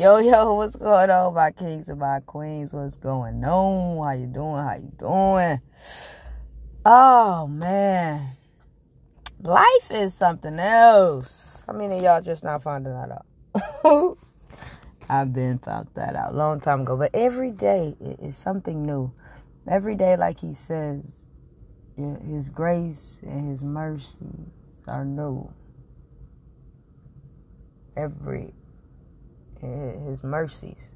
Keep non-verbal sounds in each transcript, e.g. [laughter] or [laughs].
Yo, yo, what's going on, my kings and my queens? What's going on? How you doing? How you doing? Oh man. Life is something else. Many of y'all just not finding that out? [laughs] I've been found that out a long time ago. But every day is something new. Every day, like he says, his grace and his mercy are new. Every his mercies,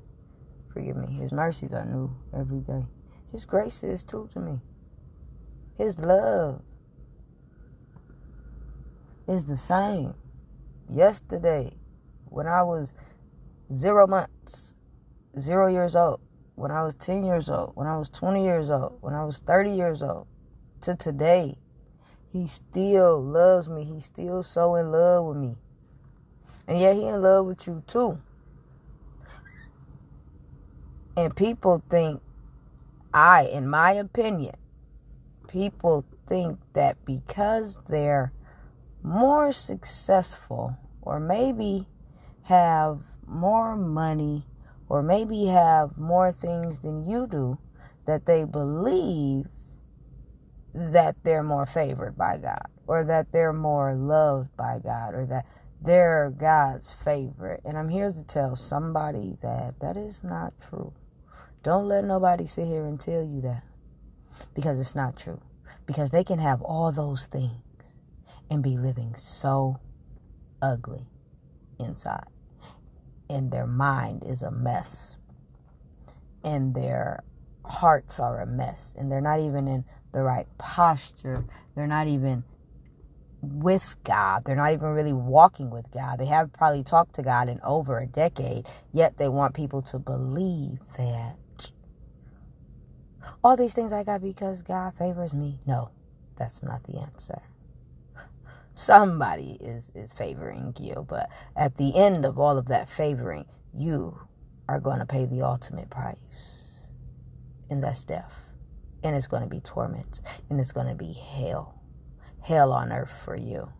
forgive me, his mercies are new every day. His grace is too to me. His love is the same. Yesterday, when I was zero months, zero years old, when I was 10 years old, when I was 20 years old, when I was 30 years old, to today, he still loves me. He's still so in love with me. And yet he in love with you too. And people think, I, in my opinion, people think that because they're more successful or maybe have more money or maybe have more things than you do, that they believe that they're more favored by God or that they're more loved by God or that they're God's favorite. And I'm here to tell somebody that that is not true. Don't let nobody sit here and tell you that because it's not true. Because they can have all those things and be living so ugly inside. And their mind is a mess. And their hearts are a mess. And they're not even in the right posture. They're not even with God. They're not even really walking with God. They have probably talked to God in over a decade, yet they want people to believe that all these things I got because God favors me. No, that's not the answer. Somebody is, is favoring you, but at the end of all of that favoring, you are going to pay the ultimate price. And that's death. And it's going to be torment. And it's going to be hell. Hell on earth for you.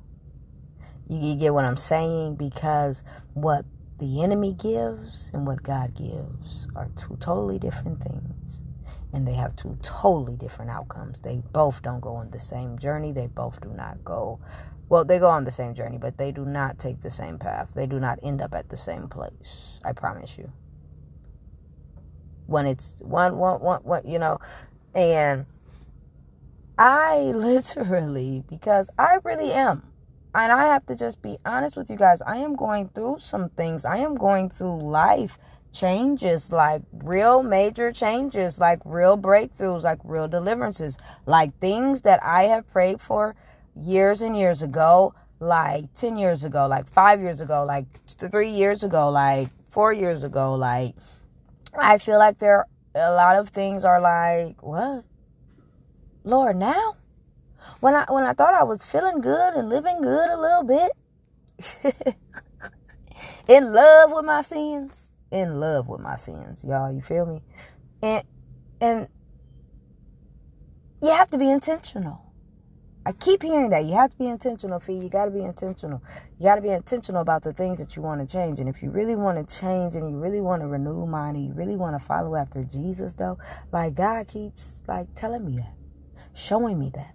You, you get what I'm saying? Because what the enemy gives and what God gives are two totally different things and they have two totally different outcomes. They both don't go on the same journey. They both do not go, well, they go on the same journey, but they do not take the same path. They do not end up at the same place. I promise you. When it's one, one, one, one, you know, and I [laughs] literally, because I really am, and I have to just be honest with you guys, I am going through some things. I am going through life changes, like real major changes, like real breakthroughs, like real deliverances, like things that I have prayed for years and years ago, like 10 years ago, like five years ago, like three years ago, like four years ago. Like, I feel like there, a lot of things are like, what? Lord, now? When I, when I thought I was feeling good and living good a little bit, [laughs] in love with my sins, in love with my sins, y'all. You feel me? And and you have to be intentional. I keep hearing that. You have to be intentional, Fee. You got to be intentional. You got to be intentional about the things that you want to change. And if you really want to change and you really want to renew mind and you really want to follow after Jesus, though, like God keeps like telling me that, showing me that.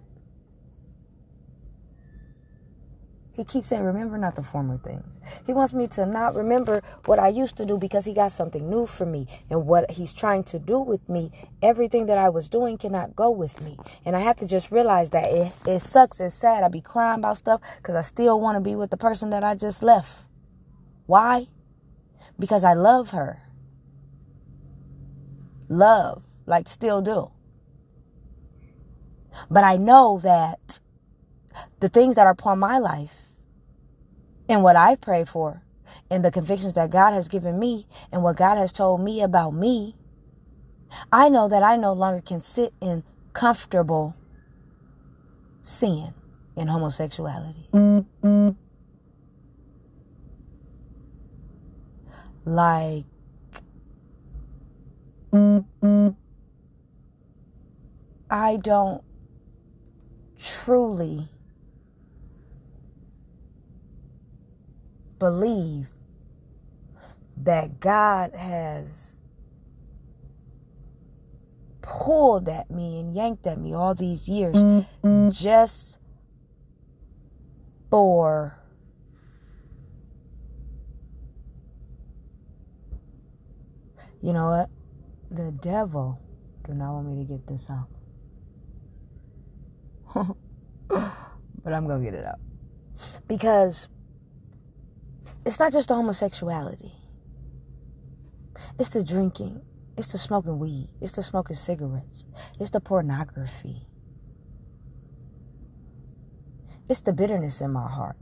He keeps saying, remember not the former things. He wants me to not remember what I used to do because he got something new for me. And what he's trying to do with me, everything that I was doing cannot go with me. And I have to just realize that it, it sucks. It's sad. I be crying about stuff because I still want to be with the person that I just left. Why? Because I love her. Love, like still do. But I know that the things that are upon my life and what I pray for and the convictions that God has given me and what God has told me about me, I know that I no longer can sit in comfortable sin in homosexuality. Like, I don't truly believe that God has pulled at me and yanked at me all these years just for you know what? The devil do not want me to get this out. [laughs] But i'm gonna get it out. Because it's not just the homosexuality it's the drinking it's the smoking weed. It's the smoking cigarettes. It's the pornography. It's the bitterness in my heart.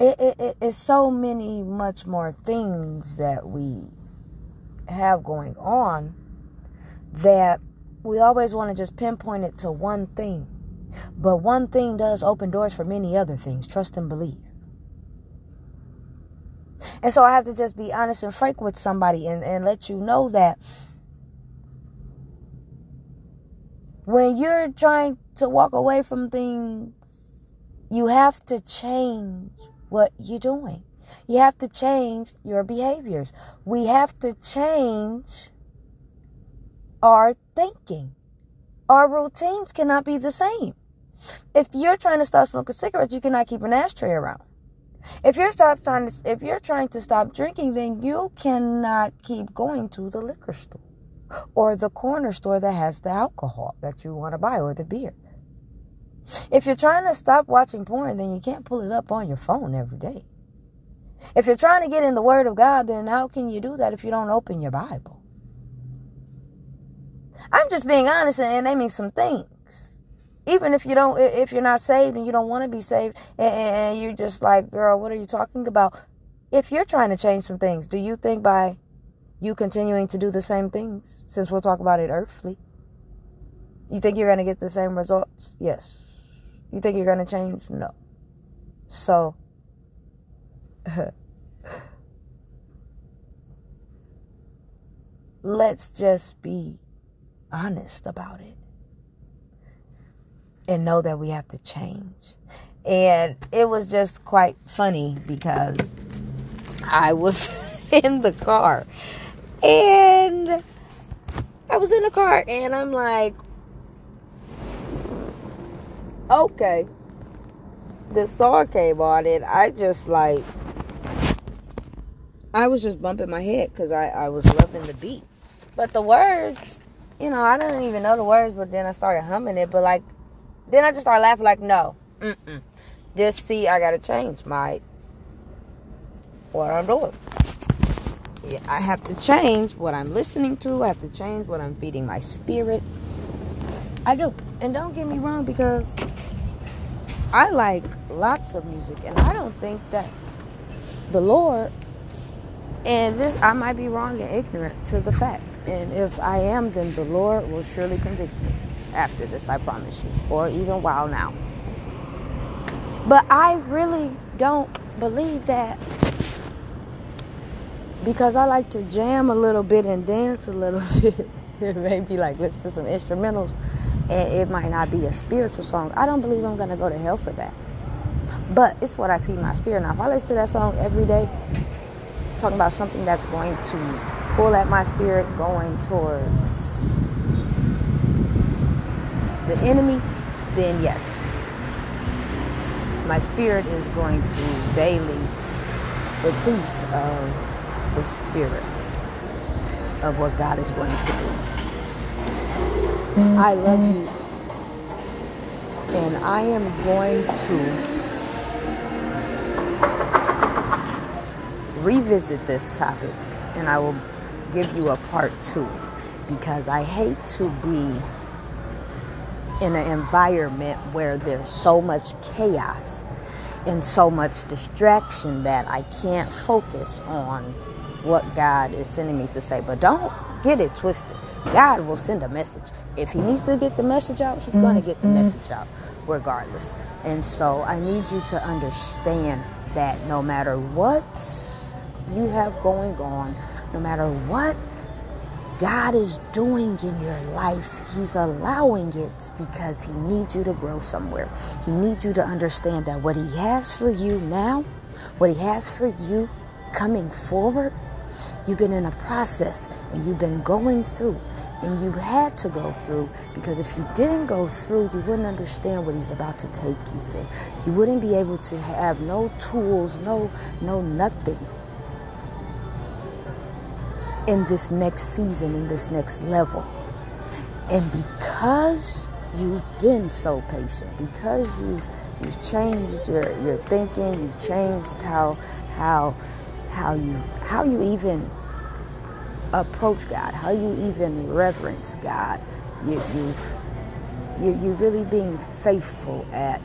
It, it, it, it's so many much more things that we have going on that we always want to just pinpoint it to one thing. But one thing does open doors for many other things. Trust and believe. And so I have to just be honest and frank with somebody and, and let you know that when you're trying to walk away from things, you have to change what you're doing. You have to change your behaviors. We have to change our thinking. Our routines cannot be the same. If you're trying to stop smoking cigarettes, you cannot keep an ashtray around. If you're stop trying to, if you're trying to stop drinking, then you cannot keep going to the liquor store or the corner store that has the alcohol that you want to buy or the beer. If you're trying to stop watching porn, then you can't pull it up on your phone every day. If you're trying to get in the Word of God, then how can you do that if you don't open your Bible? I'm just being honest and naming some things even if you don't if you're not saved and you don't want to be saved and, you're just like girl what are you talking about? If you're trying to change some things do you think by you continuing to do the same things since we'll talk about it earthly you think you're going to get the same results? Yes. You think you're going to change? No. So [laughs] let's just be honest about it and know that we have to change. And it was just quite funny because I was [laughs] in the car and I was in the car and I'm like, okay. The song came on and I just like, I was just bumping my head because I, I was loving the beat. But the words, you know, I didn't even know the words, but then I started humming it. But like, then I just started laughing, like, no, mm-mm. Just see, I gotta change my what I'm doing. Yeah, I have to change what I'm listening to. I have to change what I'm feeding my spirit. I do, and don't get me wrong, because I like lots of music, and I don't think that the Lord. And this, I might be wrong and ignorant to the fact. And if I am, then the Lord will surely convict me after this, I promise you, or even while now. But I really don't believe that because I like to jam a little bit and dance a little [laughs] bit. Maybe like listen to some instrumentals, and it might not be a spiritual song. I don't believe I'm gonna go to hell for that. But it's what I feed my spirit. Now, if I listen to that song every day, talking about something that's going to pull at my spirit, going towards the enemy, then yes, my spirit is going to daily increase of the spirit of what God is going to do. I love you, and I am going to revisit this topic, and I will give you a part two because I hate to be in an environment where there's so much chaos and so much distraction that I can't focus on what God is sending me to say. But don't get it twisted. God will send a message. If He needs to get the message out, He's going to get the mm-hmm. message out regardless. And so I need you to understand that no matter what you have going on, no matter what God is doing in your life, He's allowing it because He needs you to grow somewhere. He needs you to understand that what He has for you now, what He has for you coming forward, you've been in a process and you've been going through and you had to go through because if you didn't go through, you wouldn't understand what he's about to take you through. You wouldn't be able to have no tools, no no nothing in this next season, in this next level. And because you've been so patient, because you've you've changed your, your thinking, you've changed how how how you how you even approach God, how you even reverence God. You, you've, you, you're really being faithful at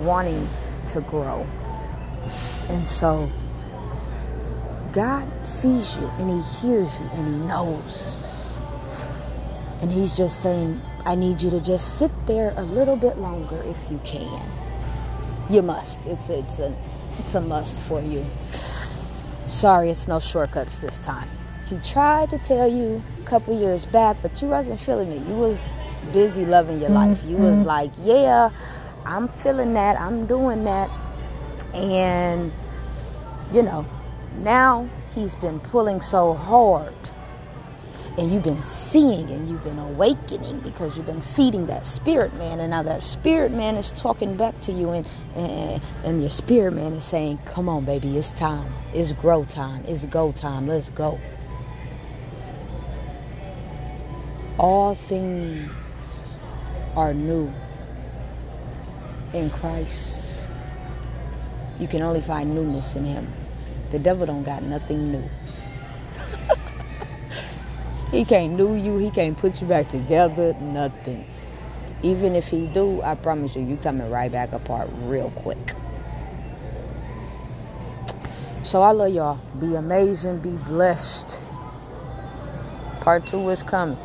wanting to grow. And so God sees you and He hears you and He knows. And He's just saying, I need you to just sit there a little bit longer if you can. You must. It's, it's, a, it's a must for you. Sorry, it's no shortcuts this time. He tried to tell you a couple years back, but you wasn't feeling it. You was busy loving your life. You was mm-hmm. like, yeah, I'm feeling that. I'm doing that. And, you know, now he's been pulling so hard and you've been seeing and you've been awakening because you've been feeding that spirit man and now that spirit man is talking back to you and, and and your spirit man is saying come on baby it's time. It's grow time. It's go time. Let's go. All things are new in christ. You can only find newness in him the devil don't got nothing new he can't do you. He can't put you back together. Nothing. Even if he do, I promise you, you coming right back apart real quick. So I love y'all. Be amazing. Be blessed. Part two is coming.